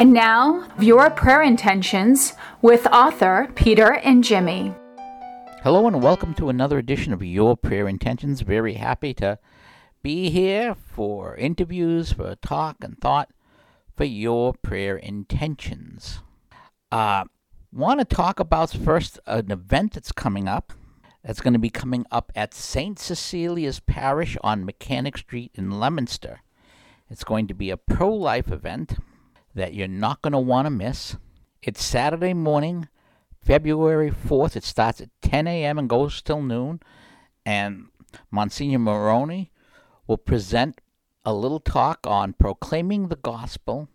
And now, viewer prayer intentions with author Peter Ingemi. Hello and welcome to another edition of Your Prayer Intentions. Very happy to be here for interviews, for talk and thought for your prayer intentions. Uh, want to talk about first an event that's coming up. That's going to be coming up at St. Cecilia's Parish on Mechanic Street in Leominster. It's going to be a pro life event that you're not going to want to miss. It's Saturday morning, February 4th. It starts at 10 a.m. and goes till noon. And Monsignor Moroni will present a little talk on proclaiming the gospel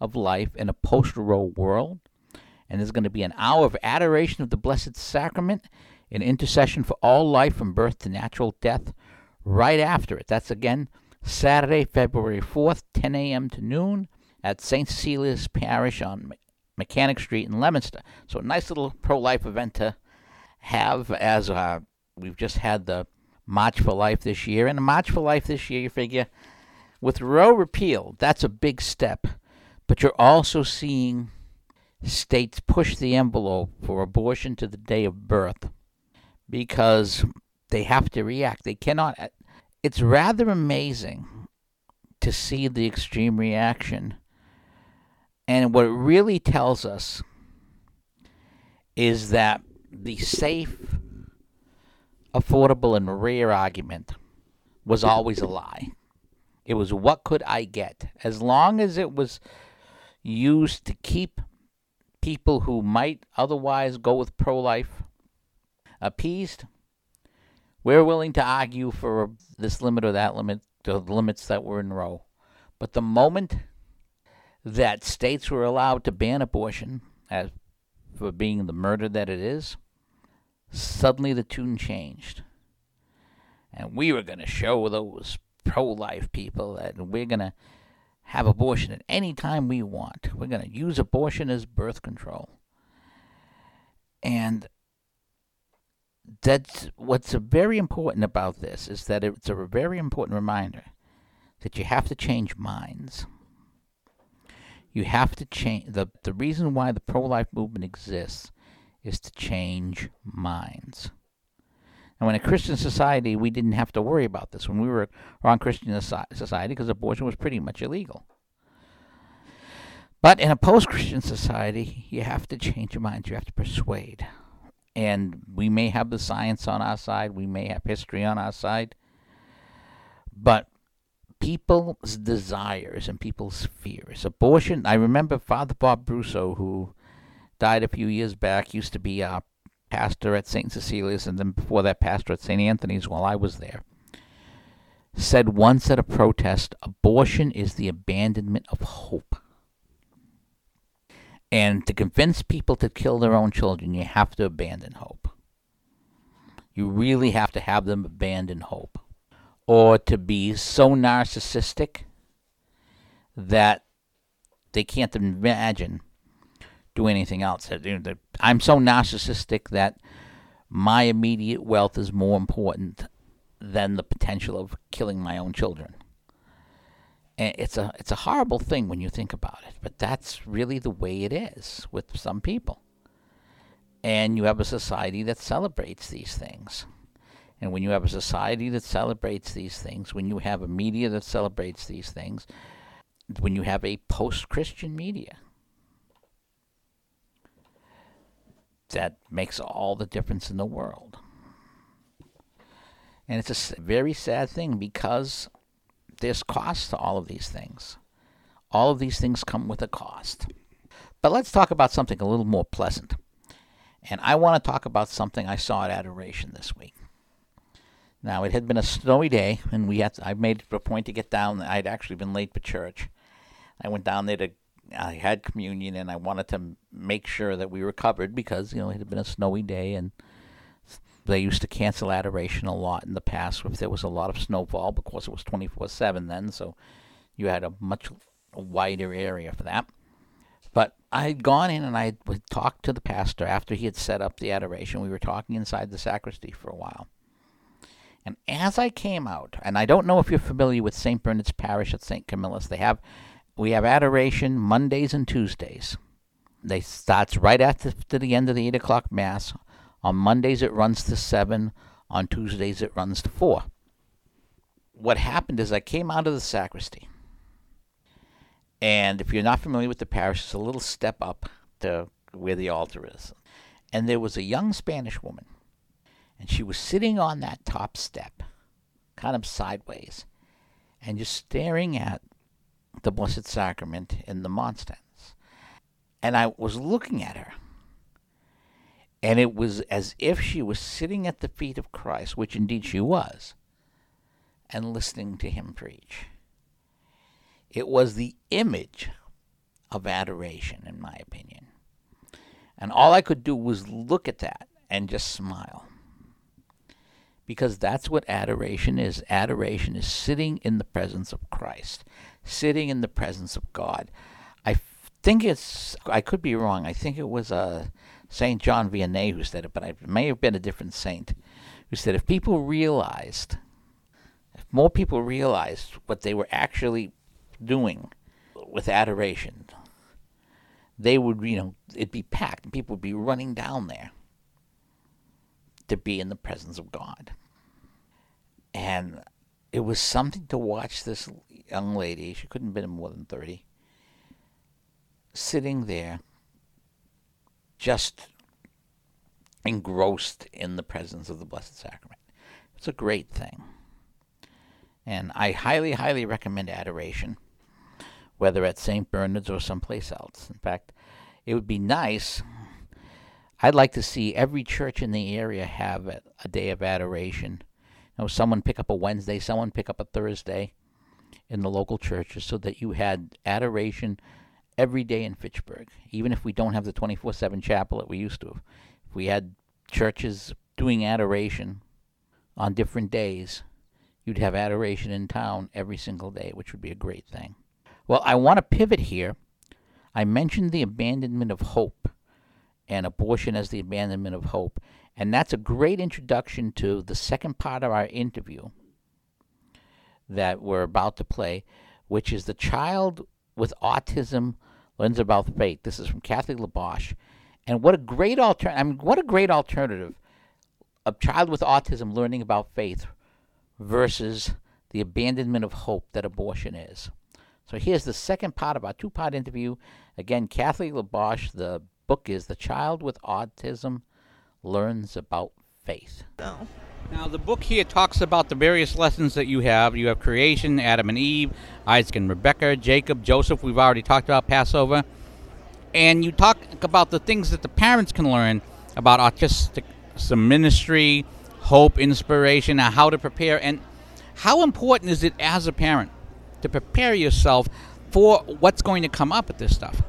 of life in a post Roe world. And there's going to be an hour of adoration of the Blessed Sacrament, an intercession for all life from birth to natural death right after it. That's again Saturday, February 4th, 10 a.m. to noon at St. Cecilia's Parish on Mechanic Street in Leominster. So a nice little pro-life event to have as uh, we've just had the March for Life this year. And the March for Life this year, you figure, with Roe repealed, that's a big step. But you're also seeing states push the envelope for abortion to the day of birth because they have to react. They cannot. It's rather amazing to see the extreme reaction and what it really tells us is that the safe, affordable, and rare argument was always a lie. It was what could I get? As long as it was used to keep people who might otherwise go with pro life appeased, we're willing to argue for this limit or that limit, the limits that were in Roe. But the moment that states were allowed to ban abortion as for being the murder that it is, suddenly the tune changed. And we were going to show those pro life people that we're going to have abortion at any time we want. We're going to use abortion as birth control. And that's what's very important about this is that it's a very important reminder that you have to change minds. You have to change the the reason why the pro life movement exists is to change minds. And when a Christian society, we didn't have to worry about this when we were on Christian society because abortion was pretty much illegal. But in a post-Christian society, you have to change your minds. You have to persuade. And we may have the science on our side, we may have history on our side, but people's desires and people's fears. Abortion, I remember Father Bob Brusso, who died a few years back, used to be a pastor at St. Cecilia's, and then before that, pastor at St. Anthony's while I was there, said once at a protest abortion is the abandonment of hope. And to convince people to kill their own children, you have to abandon hope. You really have to have them abandon hope or to be so narcissistic that they can't imagine doing anything else. I'm so narcissistic that my immediate wealth is more important than the potential of killing my own children. It's a it's a horrible thing when you think about it, but that's really the way it is with some people. And you have a society that celebrates these things. And when you have a society that celebrates these things, when you have a media that celebrates these things, when you have a post Christian media, that makes all the difference in the world. And it's a very sad thing because there's cost to all of these things. All of these things come with a cost. But let's talk about something a little more pleasant. And I want to talk about something I saw at Adoration this week. Now it had been a snowy day, and we had. To, I made it a point to get down. I'd actually been late for church. I went down there to. I had communion, and I wanted to make sure that we were covered because you know it had been a snowy day, and they used to cancel adoration a lot in the past if there was a lot of snowfall because it was twenty four seven then. So you had a much wider area for that. But I had gone in and I had talked to the pastor after he had set up the adoration. We were talking inside the sacristy for a while. And as I came out, and I don't know if you're familiar with St. Bernard's Parish at St. Camillus, they have we have adoration Mondays and Tuesdays. They starts right after the end of the eight o'clock mass. On Mondays it runs to seven. On Tuesdays it runs to four. What happened is I came out of the sacristy, and if you're not familiar with the parish, it's a little step up to where the altar is, and there was a young Spanish woman, and she was sitting on that top step, kind of sideways, and just staring at the Blessed Sacrament in the monstrance. And I was looking at her. And it was as if she was sitting at the feet of Christ, which indeed she was, and listening to him preach. It was the image of adoration, in my opinion. And all I could do was look at that and just smile. Because that's what adoration is. Adoration is sitting in the presence of Christ, sitting in the presence of God. I think it's, I could be wrong. I think it was uh, St. John Vianney who said it, but it may have been a different saint who said if people realized, if more people realized what they were actually doing with adoration, they would, you know, it'd be packed and people would be running down there to be in the presence of God. And it was something to watch this young lady, she couldn't have been more than 30, sitting there just engrossed in the presence of the Blessed Sacrament. It's a great thing. And I highly, highly recommend adoration, whether at St. Bernard's or someplace else. In fact, it would be nice. I'd like to see every church in the area have a, a day of adoration. You know, someone pick up a Wednesday, someone pick up a Thursday in the local churches so that you had adoration every day in Fitchburg, even if we don't have the 24 7 chapel that we used to. Have. If we had churches doing adoration on different days, you'd have adoration in town every single day, which would be a great thing. Well, I want to pivot here. I mentioned the abandonment of hope and abortion as the abandonment of hope, and that's a great introduction to the second part of our interview that we're about to play, which is the child with autism learns about faith. This is from Kathy Labosh. And what a great alternative! I mean, what a great alternative! A child with autism learning about faith versus the abandonment of hope that abortion is. So here's the second part of our two-part interview. Again, Kathy Labosh. The book is "The Child with Autism Learns About Faith." Now, the book here talks about the various lessons that you have. You have creation, Adam and Eve, Isaac and Rebecca, Jacob, Joseph. We've already talked about Passover. And you talk about the things that the parents can learn about autistic some ministry, hope, inspiration, and how to prepare. And how important is it as a parent to prepare yourself for what's going to come up with this stuff?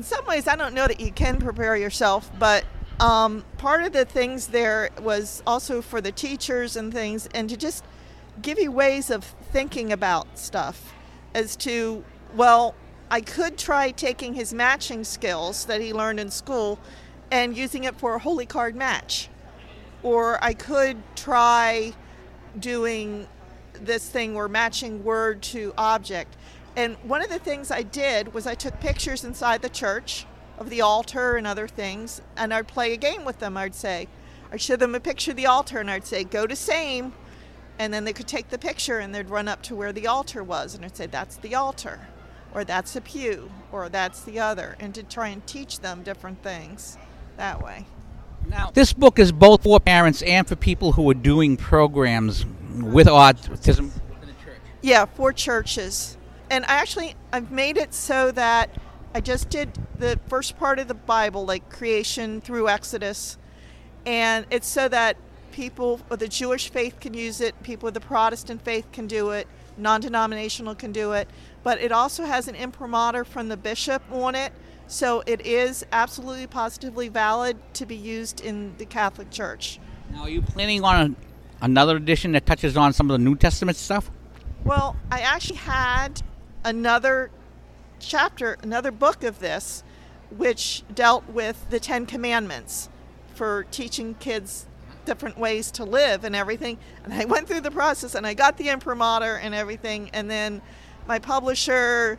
In some ways, I don't know that you can prepare yourself, but um, part of the things there was also for the teachers and things, and to just give you ways of thinking about stuff as to, well, I could try taking his matching skills that he learned in school and using it for a holy card match. Or I could try doing this thing where matching word to object. And one of the things I did was I took pictures inside the church of the altar and other things, and I'd play a game with them. I'd say, I'd show them a picture of the altar, and I'd say, go to same, and then they could take the picture and they'd run up to where the altar was, and I'd say, that's the altar, or that's a pew, or that's the other, and to try and teach them different things that way. Now, this book is both for parents and for people who are doing programs with autism. Yeah, for churches. And I actually I've made it so that I just did the first part of the Bible, like creation through Exodus, and it's so that people with the Jewish faith can use it, people with the Protestant faith can do it, non denominational can do it, but it also has an imprimatur from the bishop on it, so it is absolutely positively valid to be used in the Catholic Church. Now, are you planning on a, another edition that touches on some of the New Testament stuff? Well, I actually had another chapter, another book of this, which dealt with the Ten Commandments for teaching kids different ways to live and everything. And I went through the process and I got the imprimatur and everything. And then my publisher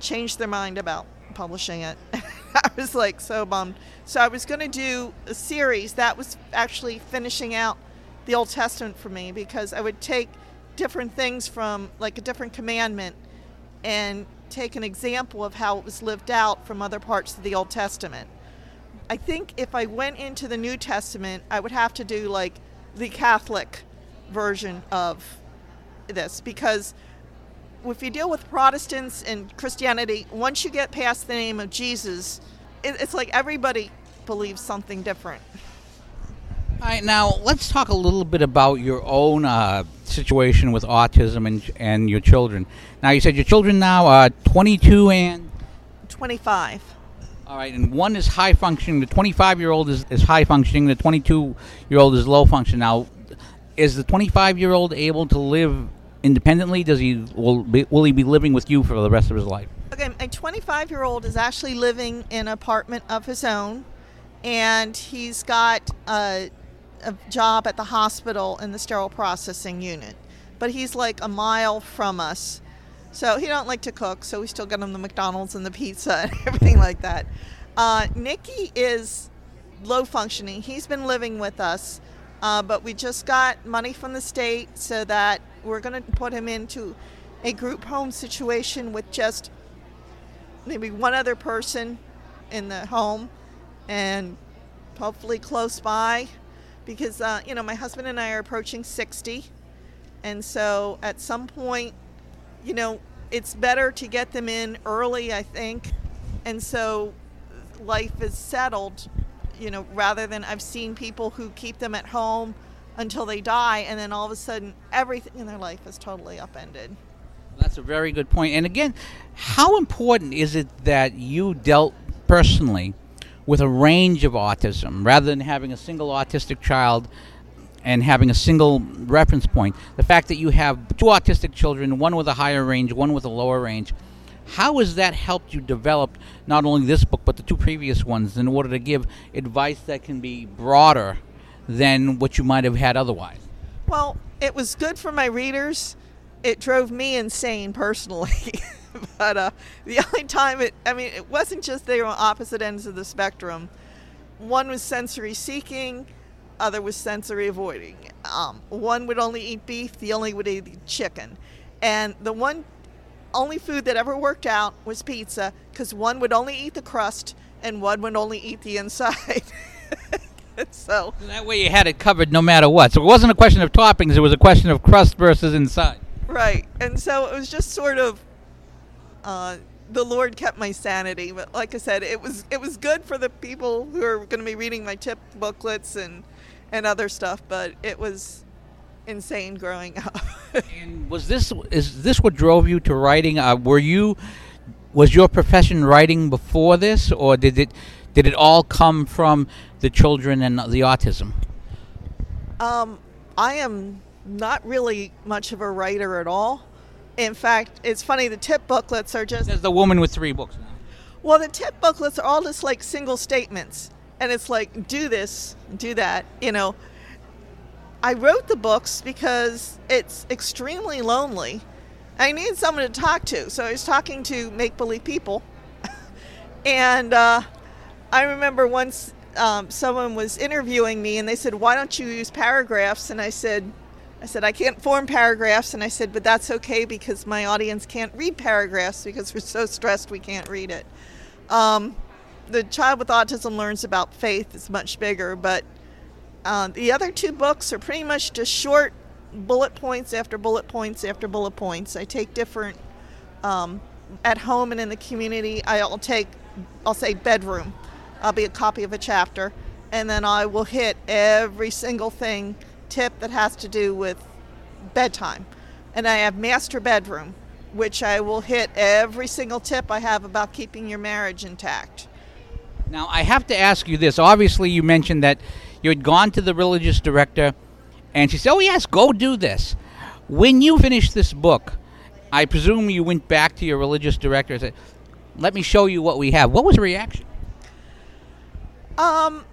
changed their mind about publishing it. I was like so bummed. So I was going to do a series that was actually finishing out the Old Testament for me because I would take different things from like a different commandment and take an example of how it was lived out from other parts of the Old Testament. I think if I went into the New Testament, I would have to do like the Catholic version of this because if you deal with Protestants and Christianity, once you get past the name of Jesus, it's like everybody believes something different. All right, now let's talk a little bit about your own uh, situation with autism and and your children. Now, you said your children now are 22 and 25. all right, and one is high functioning. The 25 year old is, is high functioning. The 22 year old is low functioning. Now, is the 25 year old able to live independently? Does he will be, will he be living with you for the rest of his life? Okay, my 25 year old is actually living in an apartment of his own, and he's got a, a job at the hospital in the sterile processing unit. But he's like a mile from us. So he don't like to cook, so we still get him the McDonald's and the pizza and everything like that. Uh, Nikki is low functioning. He's been living with us, uh, but we just got money from the state so that we're going to put him into a group home situation with just maybe one other person in the home and hopefully close by because uh, you know my husband and I are approaching 60 and so at some point you know it's better to get them in early I think. And so life is settled you know rather than I've seen people who keep them at home until they die and then all of a sudden everything in their life is totally upended. That's a very good point. And again, how important is it that you dealt personally with a range of autism rather than having a single autistic child and having a single reference point? The fact that you have two autistic children, one with a higher range, one with a lower range. How has that helped you develop not only this book but the two previous ones in order to give advice that can be broader than what you might have had otherwise? Well, it was good for my readers. It drove me insane personally. but uh, the only time it, I mean, it wasn't just they were on opposite ends of the spectrum. One was sensory seeking, other was sensory avoiding. Um, one would only eat beef, the only would eat chicken. And the one only food that ever worked out was pizza because one would only eat the crust and one would only eat the inside. so That way you had it covered no matter what. So it wasn't a question of toppings, it was a question of crust versus inside. Right. And so it was just sort of uh, the Lord kept my sanity. But like I said, it was it was good for the people who are going to be reading my tip booklets and and other stuff. But it was insane growing up. And was this is this what drove you to writing? Uh, were you was your profession writing before this, or did it did it all come from the children and the autism? um, I am not really much of a writer at all. In fact, it's funny. The tip booklets are just There's the woman with three books now. Well, the tip booklets are all just like single statements. And it's like, do this, do that. You know, I wrote the books because it's extremely lonely. I needed someone to talk to. So I was talking to make believe people. and uh, I remember once um, someone was interviewing me and they said, Why don't you use paragraphs? And I said, I said, I can't form paragraphs. And I said, but that's okay because my audience can't read paragraphs because we're so stressed we can't read it. Um, the child with autism learns about faith is much bigger, but uh, the other two books are pretty much just short bullet points after bullet points after bullet points. I take different, um, at home and in the community, I'll take, I'll say bedroom. I'll be a copy of a chapter, and then I will hit every single thing tip that has to do with bedtime. And I have master bedroom, which I will hit every single tip I have about keeping your marriage intact. Now I have to ask you this. Obviously, you mentioned that you had gone to the religious director, and she said, "Oh yes, go do this." When you finished this book, I presume you went back to your religious director and said, "Let me show you what we have." What was her reaction? Um,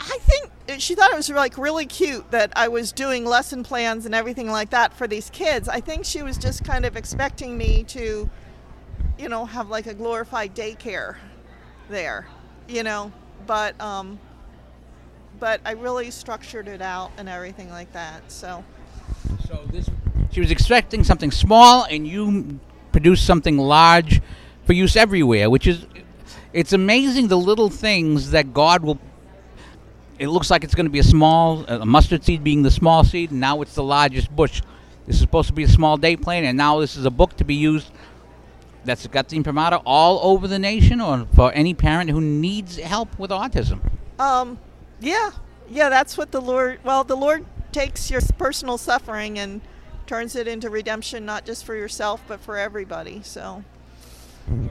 I think she thought it was like really cute that I was doing lesson plans and everything like that for these kids. I think she was just kind of expecting me to you know, have like a glorified daycare there, you know, but um, but I really structured it out and everything like that. So So this, she was expecting something small, and you produced something large for use everywhere, which is, it's amazing the little things that God will. It looks like it's going to be a small, a mustard seed being the small seed, and now it's the largest bush. This is supposed to be a small day plan, and now this is a book to be used that's got the imprimatur all over the nation, or for any parent who needs help with autism. um, yeah, yeah, that's what the Lord. Well, the Lord takes your personal suffering and turns it into redemption, not just for yourself but for everybody. So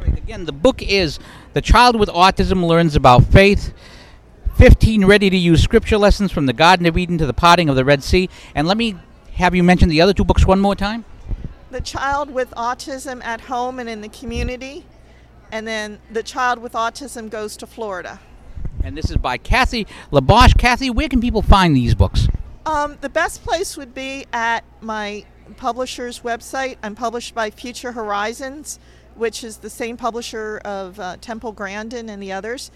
Again, the book is The Child with Autism Learns About Faith. 15 ready to use scripture lessons from the Garden of Eden to the parting of the Red Sea. And let me have you mention the other two books one more time. the child with autism at home and in the community, and then the child with autism goes to Florida. And this is by Kathy Labosh. Kathy, where can people find these books? Um, the best place would be at my publisher's website. I'm published by Future Horizons, which is the same publisher of uh, Temple Grandin and the others.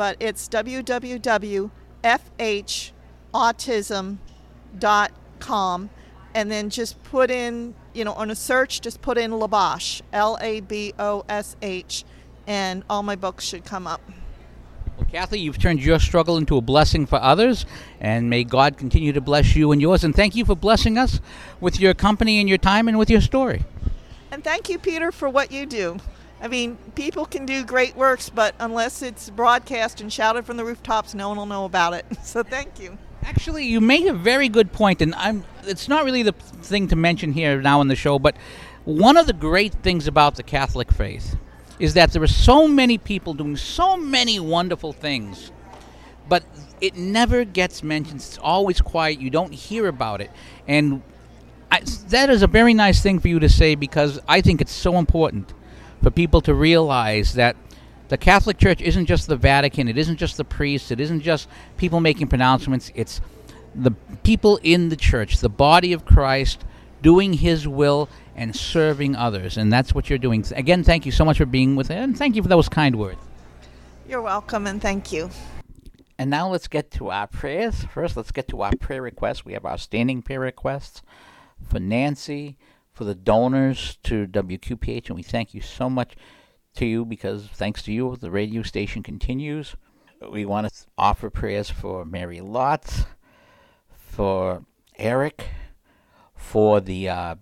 But it's www.fhautism.com. And then just put in, you know, on a search, just put in Labosh, L A B O S H, and all my books should come up. Well, Kathy, you've turned your struggle into a blessing for others, and may God continue to bless you and yours. And thank you for blessing us with your company and your time and with your story. And thank you, Peter, for what you do. I mean, people can do great works, but unless it's broadcast and shouted from the rooftops, no one will know about it. So thank you. Actually, you made a very good point, and I'm. It's not really the thing to mention here now in the show, but one of the great things about the Catholic faith is that there are so many people doing so many wonderful things, but it never gets mentioned. It's always quiet. You don't hear about it, and I, that is a very nice thing for you to say because I think it's so important for people to realize that the Catholic Church isn't just the Vatican, it isn't just the priests, it isn't just people making pronouncements, it's the people in the church, the body of Christ, doing his will and serving others. And that's what you're doing. Again, thank you so much for being with us, and thank you for those kind words. You're welcome, and thank you. And now let's get to our prayers. First, let's get to our prayer requests. We have our standing prayer requests for Nancy, for the donors to WQPH, and we thank you so much to you because thanks to you, the radio station continues. We want to offer prayers for Mary Lotz, for Eric, for the uh,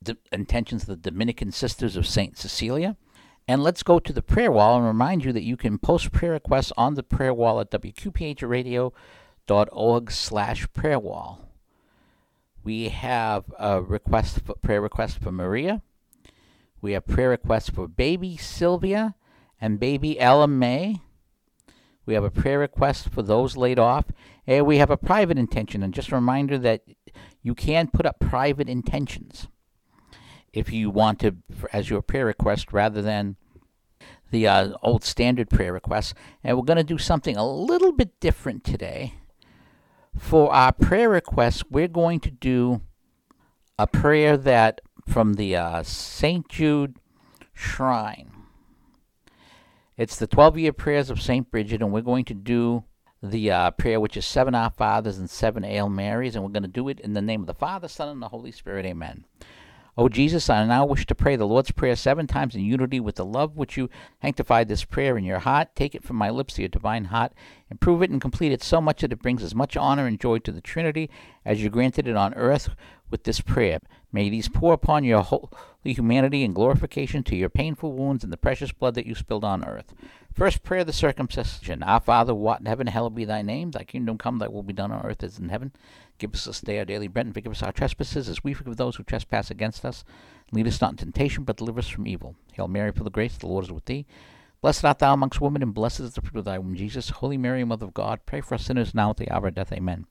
d- intentions of the Dominican Sisters of St. Cecilia. And let's go to the prayer wall and remind you that you can post prayer requests on the prayer wall at wqphradio.org slash prayer wall. We have a request for prayer request for Maria. We have prayer requests for baby Sylvia and baby Ella May. We have a prayer request for those laid off. And we have a private intention. And just a reminder that you can put up private intentions if you want to, as your prayer request, rather than the uh, old standard prayer requests. And we're going to do something a little bit different today. For our prayer requests, we're going to do a prayer that from the uh, St. Jude Shrine. It's the 12 year prayers of St. Bridget, and we're going to do the uh, prayer which is seven Our Fathers and seven Hail Marys, and we're going to do it in the name of the Father, Son, and the Holy Spirit. Amen. O Jesus, I now wish to pray the Lord's Prayer seven times in unity with the love which you sanctified this prayer in your heart. Take it from my lips to your divine heart. Improve it and complete it so much that it brings as much honor and joy to the Trinity as you granted it on earth with this prayer. May these pour upon your holy humanity and glorification to your painful wounds and the precious blood that you spilled on earth. First prayer, the circumcision. Our Father, who art in heaven, hallowed be thy name. Thy kingdom come, thy will be done on earth as in heaven. Give us this day our daily bread, and forgive us our trespasses, as we forgive those who trespass against us. Lead us not into temptation, but deliver us from evil. Hail Mary, full of grace, the Lord is with thee. Blessed art thou amongst women, and blessed is the fruit of thy womb, Jesus. Holy Mary, Mother of God, pray for us sinners now at the hour of death. Amen.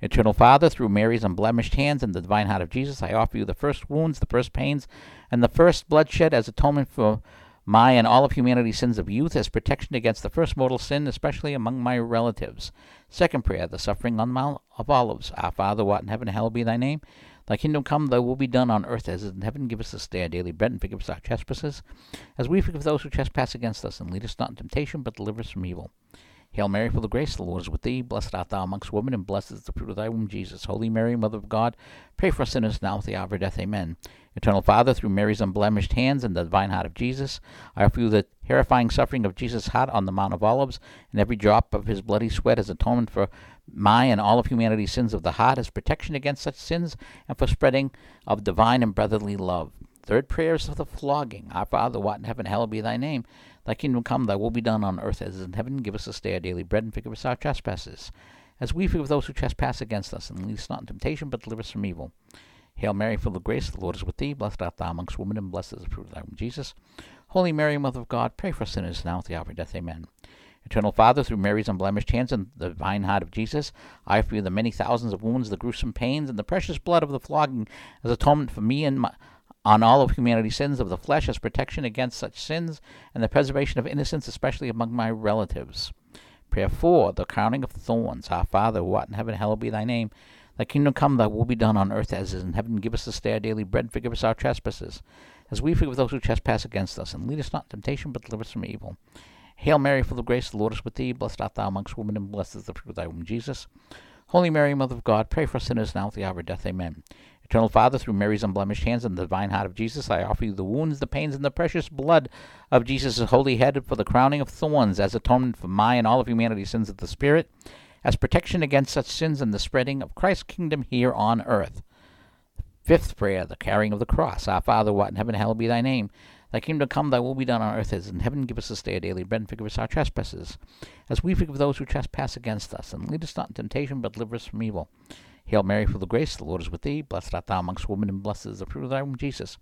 Eternal Father, through Mary's unblemished hands and the divine heart of Jesus, I offer you the first wounds, the first pains, and the first bloodshed as atonement for my and all of humanity's sins of youth, as protection against the first mortal sin, especially among my relatives. Second prayer, the suffering on the Mount of Olives. Our Father, who art in heaven, hallowed be thy name. Thy kingdom come, thy will be done on earth as in heaven. Give us this day our daily bread, and forgive us our trespasses, as we forgive those who trespass against us. And lead us not in temptation, but deliver us from evil. Hail Mary, full of grace, the Lord is with thee. Blessed art thou amongst women, and blessed is the fruit of thy womb, Jesus. Holy Mary, Mother of God, pray for us sinners now at the hour of death. Amen. Eternal Father, through Mary's unblemished hands and the divine heart of Jesus, I offer you the terrifying suffering of Jesus' heart on the Mount of Olives, and every drop of his bloody sweat as atonement for my and all of humanity's sins of the heart as protection against such sins and for spreading of divine and brotherly love. Third prayer is for the flogging. Our Father, who art in heaven, hallowed be thy name. Thy kingdom come, thy will be done on earth as in heaven. Give us this day our daily bread, and forgive us our trespasses, as we forgive those who trespass against us. And lead us not in temptation, but deliver us from evil. Hail Mary, full of grace, the Lord is with thee. Blessed art thou amongst women, and blessed is the fruit of thy womb, Jesus. Holy Mary, Mother of God, pray for us sinners now at the hour of death. Amen. Eternal Father, through Mary's unblemished hands and the divine heart of Jesus, I offer you the many thousands of wounds, the gruesome pains, and the precious blood of the flogging as atonement for me and my, on all of humanity's sins of the flesh as protection against such sins and the preservation of innocence, especially among my relatives. Prayer 4, the crowning of thorns. Our Father, who art in heaven, hallowed be thy name. Thy kingdom come, thy will be done on earth as is in heaven. Give us this day our daily bread, and forgive us our trespasses, as we forgive those who trespass against us. And lead us not into temptation, but deliver us from evil. Hail Mary, full of grace, the Lord is with thee. Blessed art thou amongst women, and blessed is the fruit of thy womb, Jesus. Holy Mary, Mother of God, pray for sinners now at the hour of death. Amen. Eternal Father, through Mary's unblemished hands and the divine heart of Jesus, I offer you the wounds, the pains, and the precious blood of Jesus' holy head for the crowning of thorns as atonement for my and all of humanity's sins of the Spirit, as protection against such sins and the spreading of Christ's kingdom here on earth. Fifth prayer, the carrying of the cross. Our Father, who art in heaven, hallowed be thy name. Thy kingdom come, thy will be done on earth as in heaven. Give us this day our daily bread, and forgive us our trespasses, as we forgive those who trespass against us. And lead us not in temptation, but deliver us from evil. Hail Mary, full of grace, the Lord is with thee. Blessed art thou amongst women, and blessed is the fruit of thy womb, Jesus.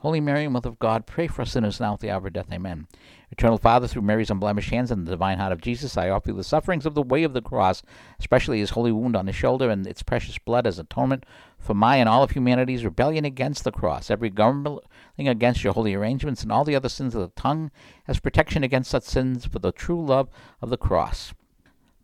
Holy Mary, Mother of God, pray for us sinners now at the hour of death. Amen. Eternal Father, through Mary's unblemished hands and the divine heart of Jesus, I offer you the sufferings of the way of the cross, especially his holy wound on his shoulder and its precious blood as atonement for my and all of humanity's rebellion against the cross, every grumbling against your holy arrangements, and all the other sins of the tongue, as protection against such sins for the true love of the cross.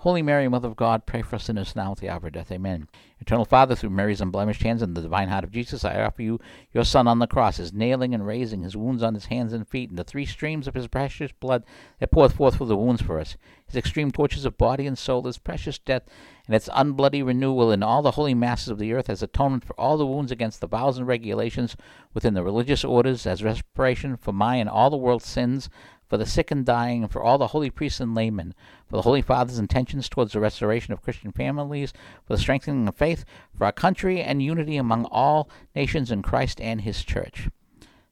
Holy Mary, Mother of God, pray for us sinners now at the hour of death. Amen. Eternal Father, through Mary's unblemished hands and the divine heart of Jesus, I offer you your Son on the cross, his nailing and raising, his wounds on his hands and feet, and the three streams of his precious blood that poured forth through the wounds for us, his extreme tortures of body and soul, his precious death, and its unbloody renewal in all the holy masses of the earth as atonement for all the wounds against the vows and regulations within the religious orders, as reparation for my and all the world's sins, for the sick and dying, and for all the holy priests and laymen, for the Holy Father's intentions towards the restoration of Christian families, for the strengthening of faith, for our country and unity among all nations in Christ and His Church.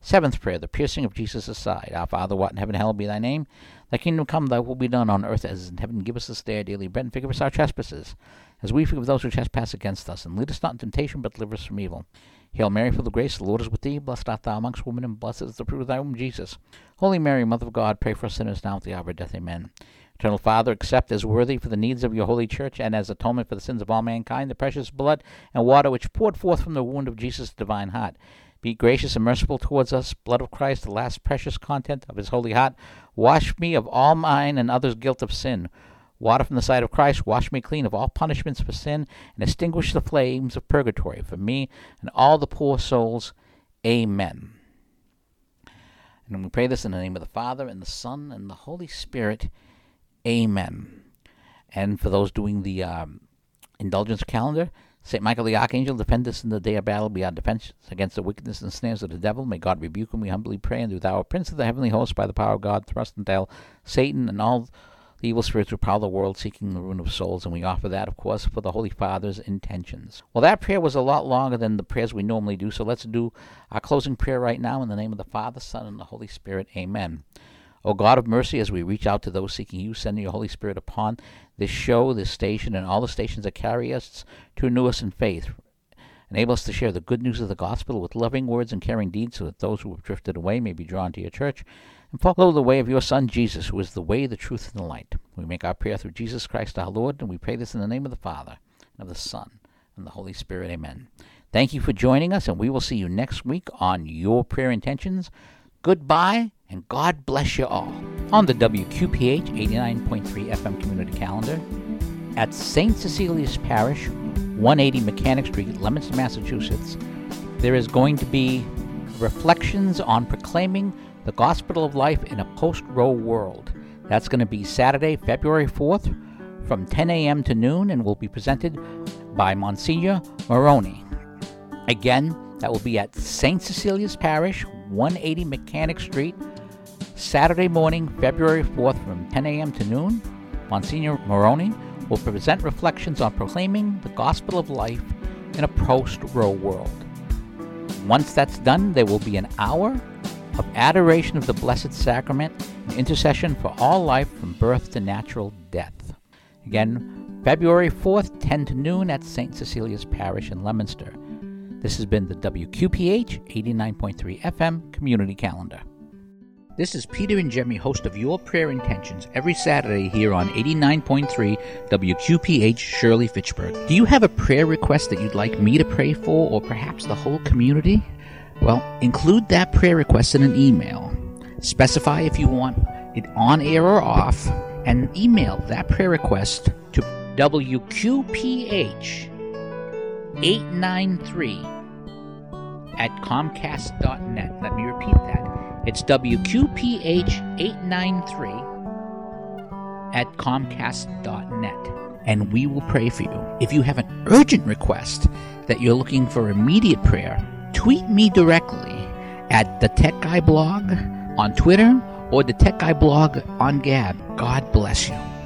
Seventh prayer, the piercing of Jesus' side. Our Father, what in heaven, hallowed be thy name. Thy kingdom come, thy will be done on earth as in heaven. Give us this day our daily bread, and forgive us our trespasses, as we forgive those who trespass against us. And lead us not in temptation, but deliver us from evil. Hail Mary, full of grace, the Lord is with thee. Blessed art thou amongst women, and blessed is the fruit of thy womb, Jesus. Holy Mary, Mother of God, pray for us sinners now at the hour of death. Amen. Eternal Father, accept as worthy for the needs of your holy church and as atonement for the sins of all mankind the precious blood and water which poured forth from the wound of Jesus' divine heart. Be gracious and merciful towards us, blood of Christ, the last precious content of his holy heart. Wash me of all mine and others' guilt of sin. Water from the side of Christ, wash me clean of all punishments for sin, and extinguish the flames of purgatory for me and all the poor souls. Amen. And we pray this in the name of the Father, and the Son, and the Holy Spirit. Amen. And for those doing the um, indulgence calendar, St. Michael the Archangel, defend us in the day of battle, be our defense against the wickedness and snares of the devil. May God rebuke him, we humbly pray. And do thou, Prince of the heavenly host, by the power of God, thrust into hell Satan and all the evil spirits who prowl the world seeking the ruin of souls, and we offer that, of course, for the Holy Father's intentions. Well, that prayer was a lot longer than the prayers we normally do, so let's do our closing prayer right now in the name of the Father, Son, and the Holy Spirit. Amen. O God of mercy, as we reach out to those seeking you, send your Holy Spirit upon this show, this station, and all the stations that carry us to renew us in faith. Enable us to share the good news of the gospel with loving words and caring deeds so that those who have drifted away may be drawn to your church and follow the way of your Son Jesus, who is the way, the truth, and the light. We make our prayer through Jesus Christ our Lord, and we pray this in the name of the Father, and of the Son, and the Holy Spirit. Amen. Thank you for joining us, and we will see you next week on Your Prayer Intentions. Goodbye, and God bless you all. On the WQPH 89.3 FM community calendar, at St. Cecilia's Parish, 180 Mechanic Street, Leominster, Massachusetts, there is going to be reflections on proclaiming the gospel of life in a post Roe world. That's going to be Saturday, February 4th from 10 a.m. to noon and will be presented by Monsignor Moroni. Again, that will be at St. Cecilia's Parish, 180 Mechanic Street, Saturday morning, February 4th from 10 a.m. to noon. Monsignor Moroni will present reflections on proclaiming the gospel of life in a post Roe world. Once that's done, there will be an hour of adoration of the Blessed Sacrament and intercession for all life from birth to natural death. Again, February 4th, 10 to noon at St. Cecilia's Parish in Leominster. This has been the WQPH 89.3 FM Community Calendar. This is Peter Ingemi, host of Your Prayer Intentions, every Saturday here on 89.3 WQPH Shirley Fitchburg. Do you have a prayer request that you'd like me to pray for, or perhaps the whole community? Well, include that prayer request in an email. Specify if you want it on air or off, and email that prayer request to WQPH893 at Comcast.net. Let me repeat that. It's WQPH893 at Comcast.net. And we will pray for you. If you have an urgent request that you're looking for immediate prayer, tweet me directly at the Tech Guy blog on Twitter or the Tech Guy blog on Gab. God bless you.